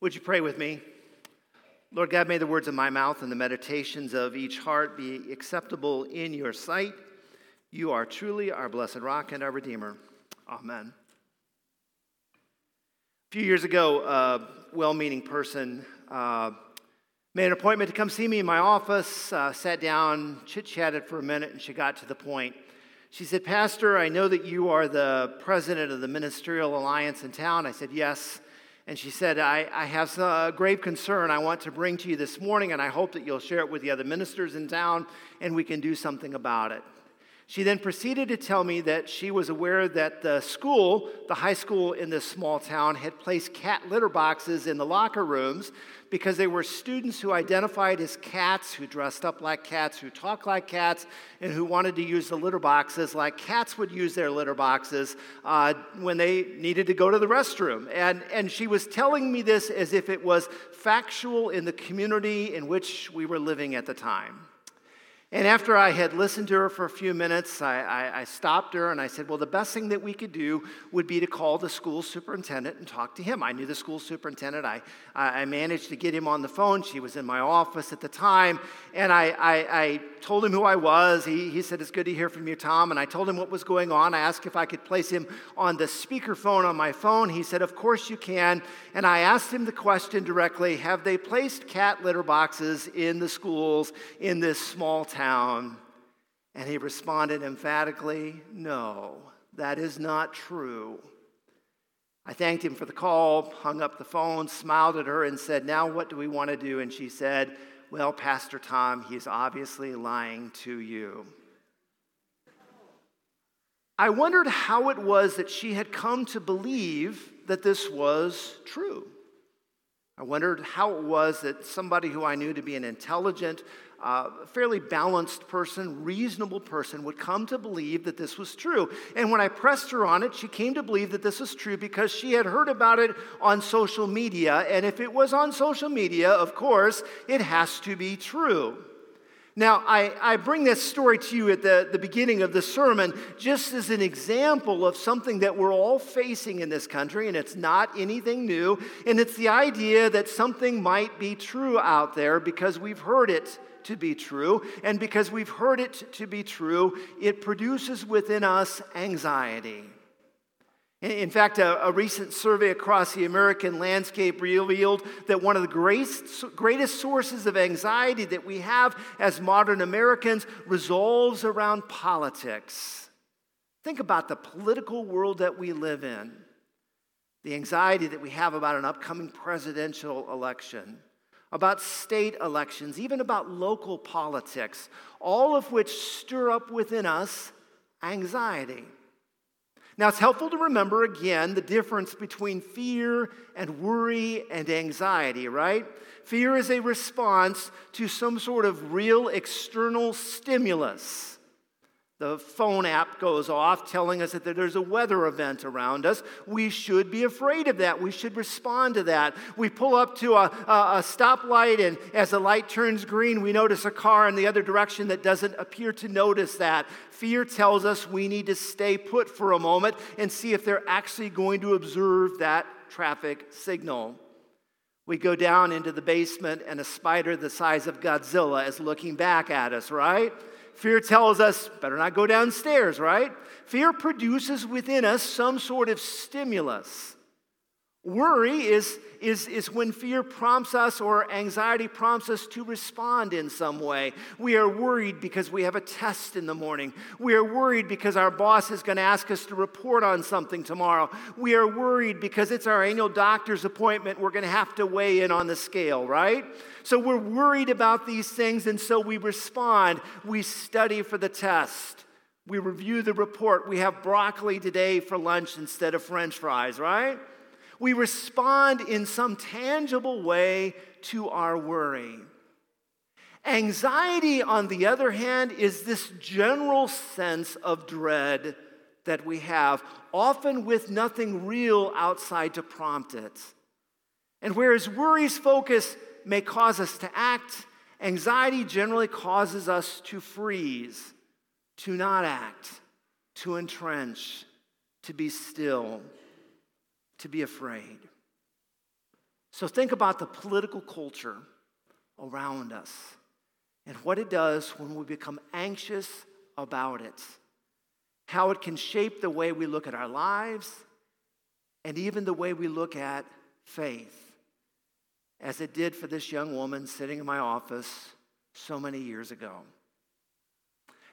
Would you pray with me? Lord God, may the words of my mouth and the meditations of each heart be acceptable in your sight. You are truly our blessed rock and our Redeemer. Amen. A few years ago, a well meaning person uh, made an appointment to come see me in my office, uh, sat down, chit chatted for a minute, and she got to the point. She said, Pastor, I know that you are the president of the Ministerial Alliance in town. I said, Yes. And she said, I, I have a uh, grave concern I want to bring to you this morning, and I hope that you'll share it with the other ministers in town and we can do something about it. She then proceeded to tell me that she was aware that the school, the high school in this small town, had placed cat litter boxes in the locker rooms because they were students who identified as cats, who dressed up like cats, who talked like cats, and who wanted to use the litter boxes like cats would use their litter boxes uh, when they needed to go to the restroom. And, and she was telling me this as if it was factual in the community in which we were living at the time. And after I had listened to her for a few minutes, I, I, I, stopped her and I said, Well, the best thing that we could do would be to call the school superintendent and talk to him. I knew the school superintendent. I, I managed to get him on the phone. She was in my office at the time. And I, I told him who I was. He, he said, It's good to hear from you, Tom. And I told him what was going on. I asked if I could place him on the speakerphone on my phone. He said, Of course you can. And I asked him the question directly Have they placed cat litter boxes in the schools in this small town? Town? And he responded emphatically, No, that is not true. I thanked him for the call, hung up the phone, smiled at her, and said, Now what do we want to do? And she said, Well, Pastor Tom, he's obviously lying to you. I wondered how it was that she had come to believe that this was true. I wondered how it was that somebody who I knew to be an intelligent, uh, fairly balanced person, reasonable person, would come to believe that this was true. And when I pressed her on it, she came to believe that this was true because she had heard about it on social media. And if it was on social media, of course, it has to be true. Now, I, I bring this story to you at the, the beginning of the sermon just as an example of something that we're all facing in this country, and it's not anything new. And it's the idea that something might be true out there because we've heard it to be true. And because we've heard it to be true, it produces within us anxiety. In fact, a, a, recent survey across the American landscape revealed that one of the greatest, greatest sources of anxiety that we have as modern Americans revolves around politics. Think about the political world that we live in, the anxiety that we have about an upcoming presidential election, about state elections, even about local politics, all of which stir up within us anxiety. Now, it's helpful to remember again the difference between fear and worry and anxiety, right? Fear is a response to some sort of real external stimulus. The phone app goes off telling us that there's a weather event around us. We should be afraid of that. We should respond to that. We pull up to a, a, a, stoplight, and as the light turns green, we notice a car in the other direction that doesn't appear to notice that. Fear tells us we need to stay put for a moment and see if they're actually going to observe that traffic signal. We go down into the basement, and a spider the size of Godzilla is looking back at us, right? Fear tells us, better not go downstairs, right? Fear produces within us some sort of stimulus. Worry is, is, is when fear prompts us or anxiety prompts us to respond in some way. We are worried because we have a test in the morning. We are worried because our boss is going to ask us to report on something tomorrow. We are worried because it's our annual doctor's appointment. We're going to have to weigh in on the scale, right? So we're worried about these things, and so we respond. We study for the test. We review the report. We have broccoli today for lunch instead of french fries, right? We respond in some tangible way to our worry. Anxiety, on the other hand, is this general sense of dread that we have, often with nothing real outside to prompt it. And whereas worries focus may cause us to act, anxiety generally causes us to freeze, to not act, to entrench, to be still, to be afraid. So think about the political culture around us and what it does when we become anxious about it, how it can shape the way we look at our lives and even the way we look at faith, as it did for this young woman sitting in my office so many years ago.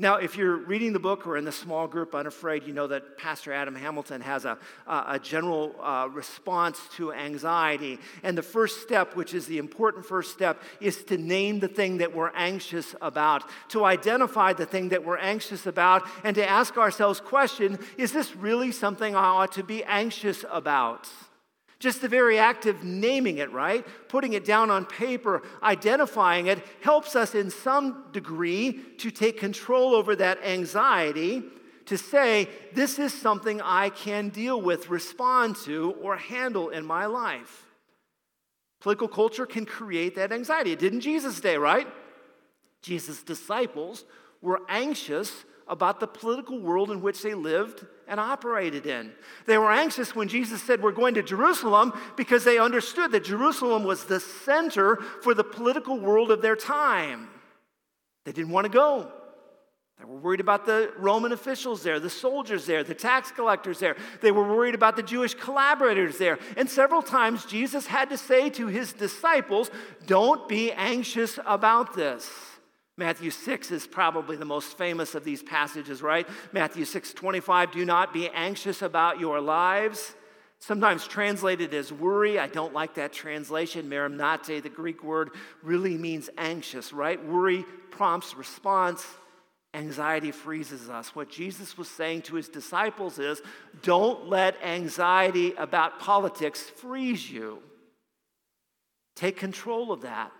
Now, if you're reading the book or in the small group Unafraid, you know that Pastor Adam Hamilton has a, a general uh, response to anxiety. And the first step, which is the important first step, is to name the thing that we're anxious about, to identify the thing that we're anxious about, and to ask ourselves question, is this really something I ought to be anxious about? Just the very act of naming it, right? Putting it down on paper, identifying it, helps us in some degree to take control over that anxiety, to say, this is something I can deal with, respond to, or handle in my life. Political culture can create that anxiety. It did in Jesus' day, right? Jesus' disciples were anxious about the political world in which they lived and operated in. They were anxious when Jesus said, We're going to Jerusalem, because they understood that Jerusalem was the center for the political world of their time. They didn't want to go. They were worried about the Roman officials there, the soldiers there, the tax collectors there. They were worried about the Jewish collaborators there. And several times Jesus had to say to his disciples, Don't be anxious about this. Matthew 6 is probably the most famous of these passages, right? Matthew 6 25, do not be anxious about your lives. Sometimes translated as worry. I don't like that translation. Merimnate, the Greek word, really means anxious, right? Worry prompts response. Anxiety freezes us. What Jesus was saying to his disciples is don't let anxiety about politics freeze you. Take control of that.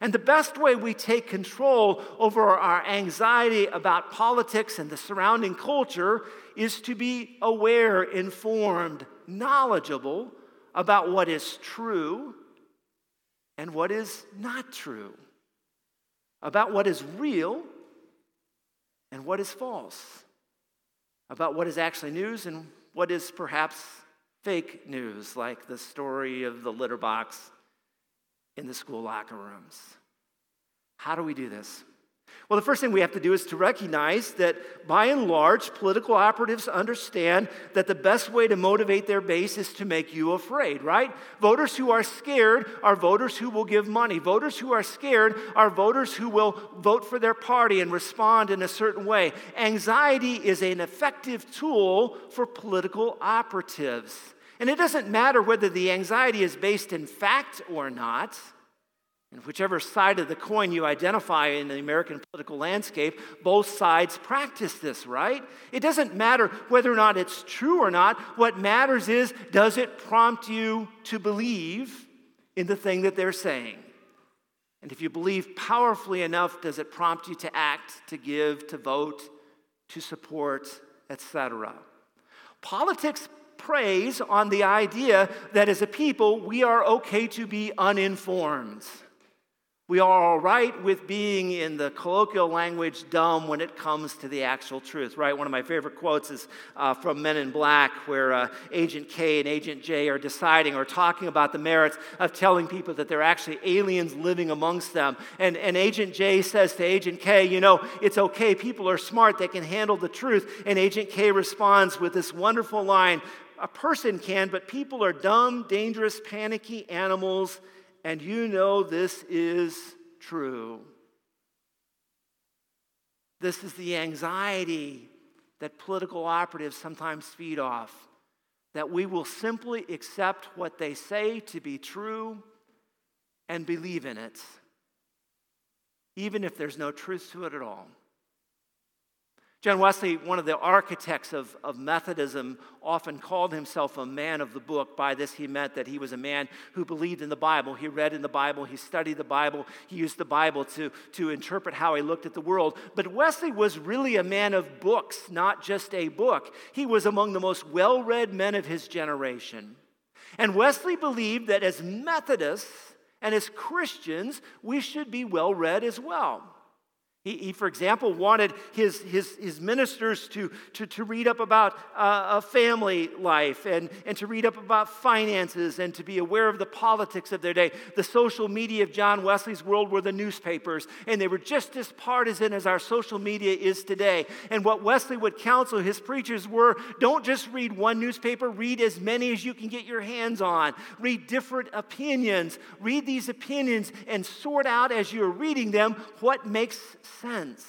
And the best way we take control over our anxiety about politics and the surrounding culture is to be aware, informed, knowledgeable about what is true and what is not true, about what is real and what is false, about what is actually news and what is perhaps fake news, like the story of the litter box in the school locker rooms. How do we do this? Well, the first thing we have to do is to recognize that by and large, political operatives understand that the best way to motivate their base is to make you afraid, right? Voters who are scared are voters who will give money. Voters who are scared are voters who will vote for their party and respond in a certain way. Anxiety is an effective tool for political operatives. And it doesn't matter whether the anxiety is based in fact or not. And whichever side of the coin you identify in the American political landscape, both sides practice this, right? It doesn't matter whether or not it's true or not. What matters is does it prompt you to believe in the thing that they're saying? And if you believe powerfully enough, does it prompt you to act, to give, to vote, to support, etc.? Politics preys on the idea that as a people, we are okay to be uninformed. We are all right with being, in the colloquial language, dumb when it comes to the actual truth, right? One of my favorite quotes is uh, from Men in Black, where uh, Agent K and Agent J are deciding or talking about the merits of telling people that they're actually aliens living amongst them. And, and Agent J says to Agent K, You know, it's okay, people are smart, they can handle the truth. And Agent K responds with this wonderful line A person can, but people are dumb, dangerous, panicky animals and you know this is true. This is the anxiety that political operatives sometimes feed off that we will simply accept what they say to be true and believe in it, even if there's no truth to it at all. John Wesley, one of the architects of, of Methodism, often called himself a man of the book. By this, he meant that he was a man who believed in the Bible. He read in the Bible, he studied the Bible, he used the Bible to, to interpret how he looked at the world. But Wesley was really a man of books, not just a book. He was among the most well read men of his generation. And Wesley believed that as Methodists and as Christians, we should be well read as well. He, he, for example, wanted his, his, his ministers to, to, to read up about uh, a family life and, and to read up about finances and to be aware of the politics of their day. The social media of John Wesley's world were the newspapers, and they were just as partisan as our social media is today. And what Wesley would counsel his preachers were don't just read one newspaper, read as many as you can get your hands on. Read different opinions. Read these opinions and sort out as you're reading them what makes sense.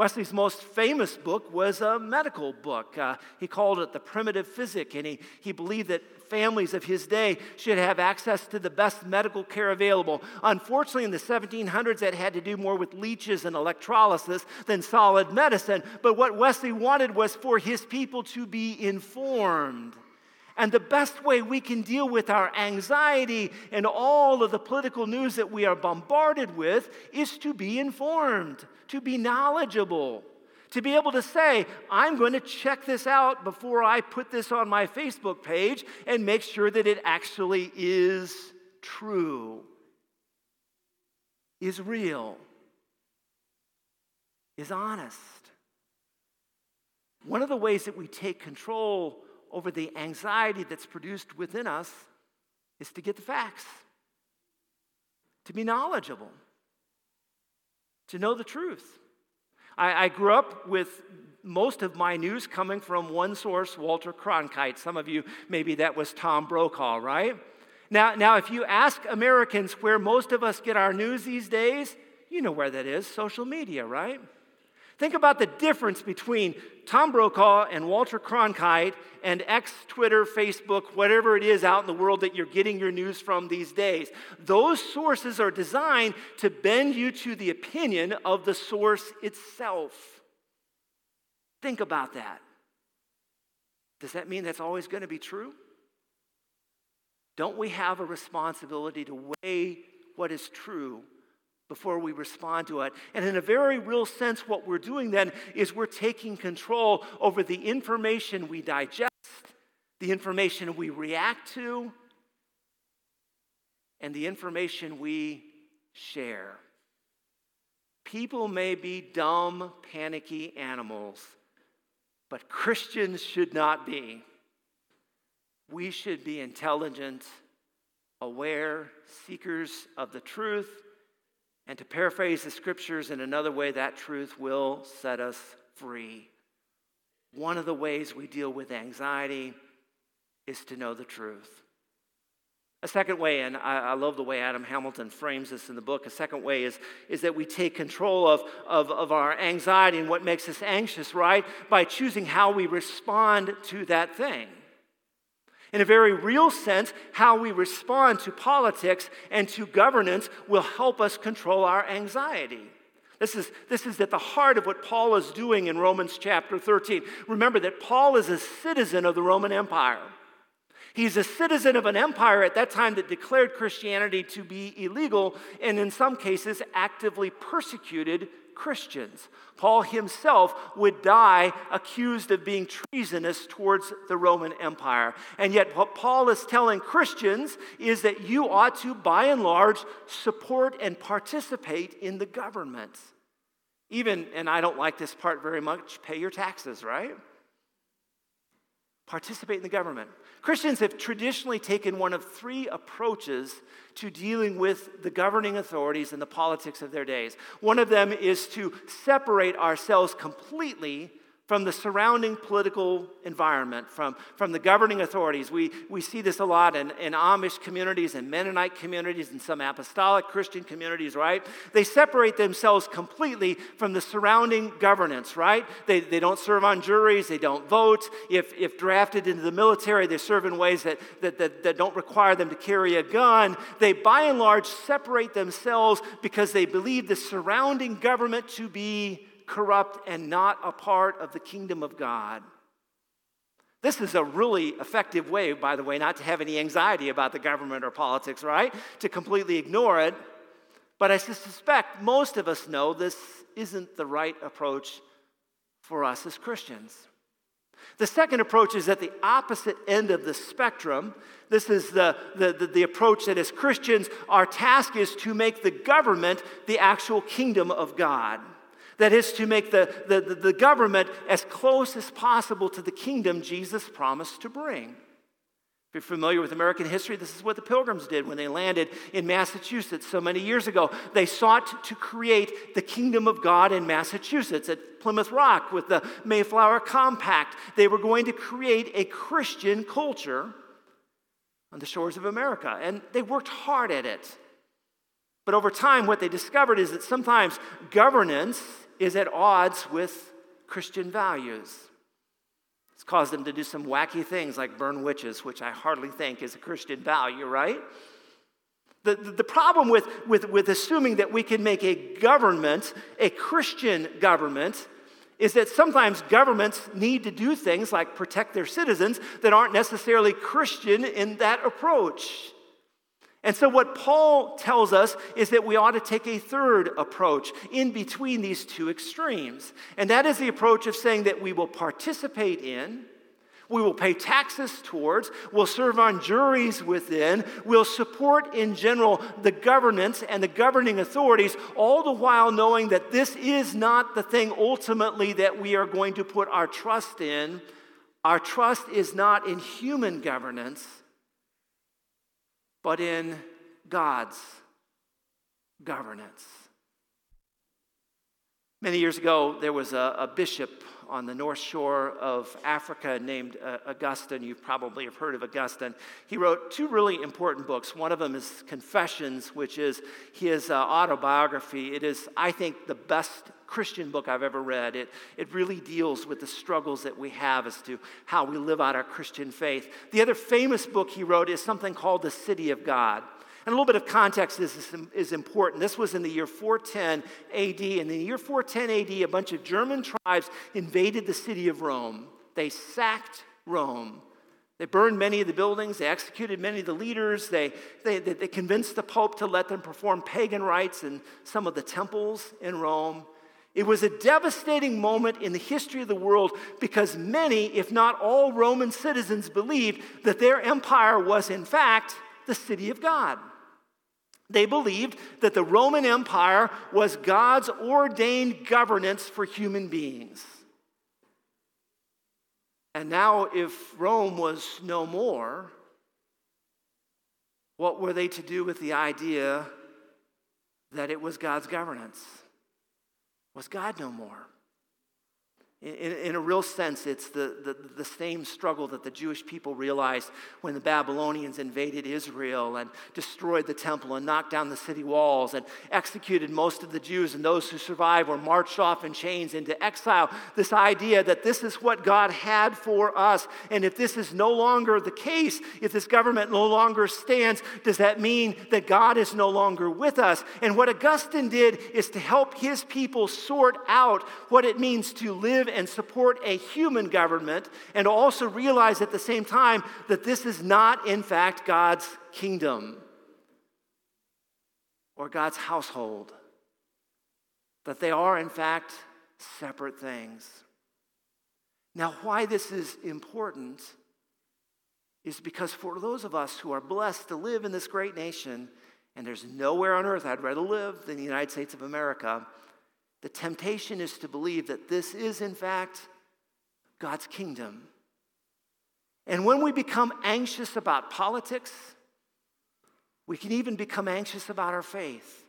Wesley's most famous book was a medical book. Uh, he called it The Primitive Physic, and he, he believed that families of his day should have access to the best medical care available. Unfortunately, in the 1700s, that had to do more with leeches and electrolysis than solid medicine. But what Wesley wanted was for his people to be informed. And the best way we can deal with our anxiety and all of the political news that we are bombarded with is to be informed, to be knowledgeable, to be able to say, I'm going to check this out before I put this on my Facebook page and make sure that it actually is true, is real, is honest. One of the ways that we take control over the anxiety that's produced within us is to get the facts, to be knowledgeable, to know the truth. I, I grew up with most of my news coming from one source, Walter Cronkite. Some of you, maybe that was Tom Brokaw, right? Now, now, if you ask Americans where most of us get our news these days, you know where that is social media, right? Think about the difference between Tom Brokaw and Walter Cronkite and X, Twitter, Facebook, whatever it is out in the world that you're getting your news from these days. Those sources are designed to bend you to the opinion of the source itself. Think about that. Does that mean that's always going to be true? Don't we have a responsibility to weigh what is true before we respond to it. And in a very real sense, what we're doing then is we're taking control over the information we digest, the information we react to, and the information we share. People may be dumb, panicky animals, but Christians should not be. We should be intelligent, aware, seekers of the truth and to paraphrase the scriptures in another way, that truth will set us free. One of the ways we deal with anxiety is to know the truth. A second way, and I, I, love the way Adam Hamilton frames this in the book, a second way is, is that we take control of, of, of our anxiety and what makes us anxious, right? By choosing how we respond to that thing. In a very real sense, how we respond to politics and to governance will help us control our anxiety. This is, this is at the heart of what Paul is doing in Romans chapter 13. Remember that Paul is a citizen of the Roman Empire. He's a citizen of an empire at that time that declared Christianity to be illegal and, in some cases, actively persecuted Christians. Paul himself would die accused of being treasonous towards the Roman Empire. And yet, what Paul is telling Christians is that you ought to, by and large, support and participate in the government. Even, and I don't like this part very much, pay your taxes, right? Participate in the government. Christians have traditionally taken one of three approaches to dealing with the governing authorities and the politics of their days. One of them is to separate ourselves completely from the surrounding political environment, from, from the governing authorities. We, we see this a lot in, in Amish communities and Mennonite communities and some apostolic Christian communities, right? They separate themselves completely from the surrounding governance, right? They, they don't serve on juries, they don't vote. If, if drafted into the military, they serve in ways that, that, that, that don't require them to carry a gun. They, by and large, separate themselves because they believe the surrounding government to be corrupt, and not a part of the kingdom of God. This is a really effective way, by the way, not to have any anxiety about the government or politics, right? To completely ignore it. But I suspect most of us know this isn't the right approach for us as Christians. The second approach is at the opposite end of the spectrum. This is the, the, the, the, approach that as Christians, our task is to make the government the actual kingdom of God. That is to make the, the, the government as close as possible to the kingdom Jesus promised to bring. If you're familiar with American history, this is what the Pilgrims did when they landed in Massachusetts so many years ago. They sought to create the kingdom of God in Massachusetts at Plymouth Rock with the Mayflower Compact. They were going to create a Christian culture on the shores of America, and they worked hard at it. But over time, what they discovered is that sometimes governance is at odds with Christian values. It's caused them to do some wacky things like burn witches, which I hardly think is a Christian value, right? The, the, the, problem with, with, with assuming that we can make a government, a Christian government, is that sometimes governments need to do things like protect their citizens that aren't necessarily Christian in that approach. And so, what Paul tells us is that we ought to take a third approach in between these two extremes. And that is the approach of saying that we will participate in, we will pay taxes towards, we'll serve on juries within, we'll support in general the governance and the governing authorities, all the while knowing that this is not the thing ultimately that we are going to put our trust in. Our trust is not in human governance but in God's governance. Many years ago, there was a, a bishop on the north shore of Africa named uh, Augustine. You probably have heard of Augustine. He wrote two really important books. One of them is Confessions, which is his uh, autobiography. It is, I think, the best Christian book I've ever read. It, it really deals with the struggles that we have as to how we live out our Christian faith. The other famous book he wrote is something called The City of God. And a little bit of context is, is, important. This was in the year 410 AD. In the year 410 AD, a bunch of German tribes invaded the city of Rome. They sacked Rome. They burned many of the buildings, they executed many of the leaders, they, they, they convinced the Pope to let them perform pagan rites in some of the temples in Rome. It was a devastating moment in the history of the world because many, if not all, Roman citizens believed that their empire was, in fact, the city of God. They believed that the Roman Empire was God's ordained governance for human beings. And now, if Rome was no more, what were they to do with the idea that it was God's governance? Was God no more? In, in, a real sense, it's the, the, the, same struggle that the Jewish people realized when the Babylonians invaded Israel and destroyed the temple and knocked down the city walls and executed most of the Jews, and those who survived were marched off in chains into exile. This idea that this is what God had for us, and if this is no longer the case, if this government no longer stands, does that mean that God is no longer with us? And what Augustine did is to help his people sort out what it means to live and support a human government, and also realize at the same time that this is not, in fact, God's kingdom or God's household, that they are, in fact, separate things. Now, why this is important is because for those of us who are blessed to live in this great nation, and there's nowhere on earth I'd rather live than the United States of America, the temptation is to believe that this is, in fact, God's kingdom. And when we become anxious about politics, we can even become anxious about our faith.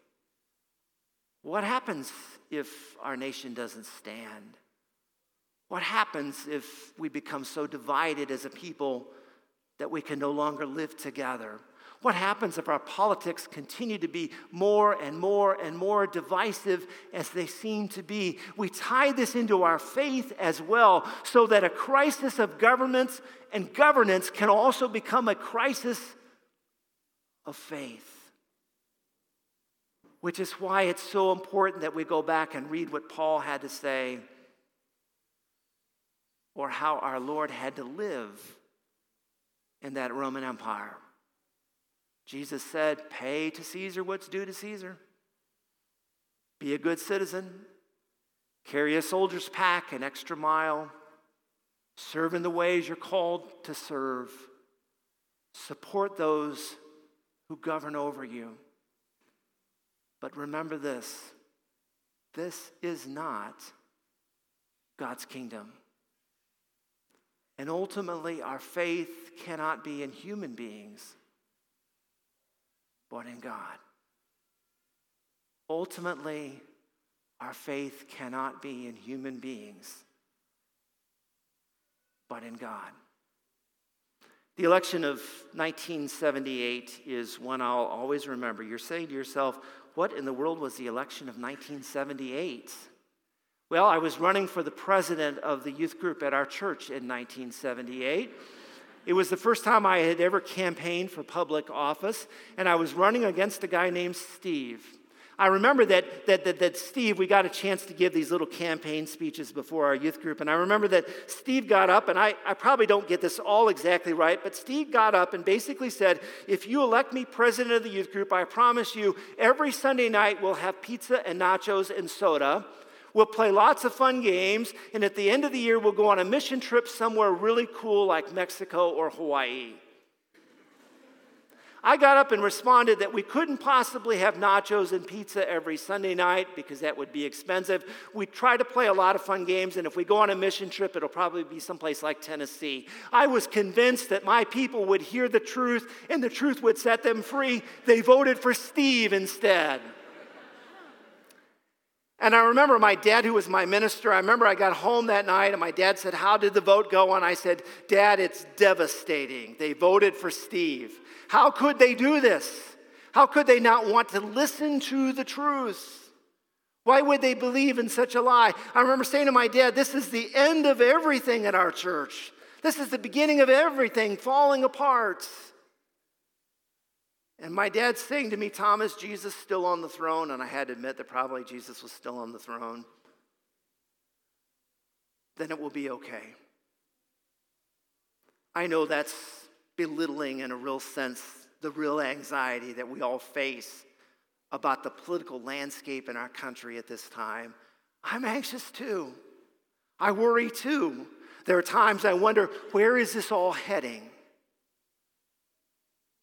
What happens if our nation doesn't stand? What happens if we become so divided as a people that we can no longer live together? What happens if our politics continue to be more and more and more divisive as they seem to be? We tie this into our faith as well, so that a crisis of governments and governance can also become a crisis of faith. Which is why it's so important that we go back and read what Paul had to say or how our Lord had to live in that Roman Empire. Jesus said, Pay to Caesar what's due to Caesar. Be a good citizen. Carry a soldier's pack an extra mile. Serve in the ways you're called to serve. Support those who govern over you. But remember this this is not God's kingdom. And ultimately, our faith cannot be in human beings, but in God. Ultimately, our faith cannot be in human beings, but in God. The election of 1978 is one I'll always remember. You're saying to yourself, what in the world was the election of 1978? Well, I was running for the president of the youth group at our church in 1978. It was the first time I had ever campaigned for public office, and I was running against a guy named Steve. I remember that, that, that, that, Steve, we got a chance to give these little campaign speeches before our youth group. And I remember that Steve got up, and I, I probably don't get this all exactly right, but Steve got up and basically said, If you elect me president of the youth group, I promise you every Sunday night we'll have pizza and nachos and soda. We'll play lots of fun games, and at the end of the year, we'll go on a mission trip somewhere really cool like Mexico or Hawaii. I got up and responded that we couldn't possibly have nachos and pizza every Sunday night because that would be expensive. We try to play a lot of fun games, and if we go on a mission trip, it'll probably be someplace like Tennessee. I was convinced that my people would hear the truth and the truth would set them free. They voted for Steve instead. And I remember my dad, who was my minister, I remember I got home that night and my dad said, How did the vote go? And I said, Dad, it's devastating. They voted for Steve. How could they do this? How could they not want to listen to the truth? Why would they believe in such a lie? I remember saying to my dad, This is the end of everything at our church. This is the beginning of everything falling apart. And my dad saying to me, Thomas, Jesus still on the throne. And I had to admit that probably Jesus was still on the throne. Then it will be okay. I know that's belittling in a real sense the real anxiety that we all face about the political landscape in our country at this time. I'm anxious too. I worry too. There are times I wonder, where is this all heading?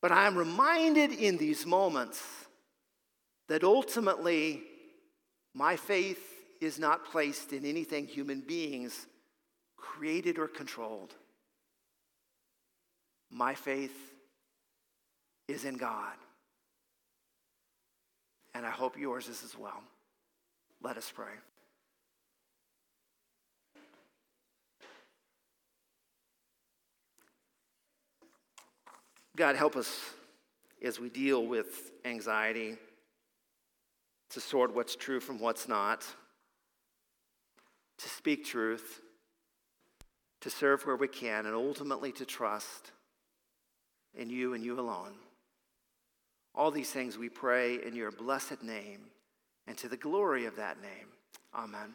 But I'm reminded in these moments that ultimately my faith is not placed in anything human beings created or controlled. My faith is in God. And I hope yours is as well. Let us pray. God, help us as we deal with anxiety to sort what's true from what's not, to speak truth, to serve where we can, and ultimately to trust in you and you alone. All these things we pray in your blessed name and to the glory of that name. Amen.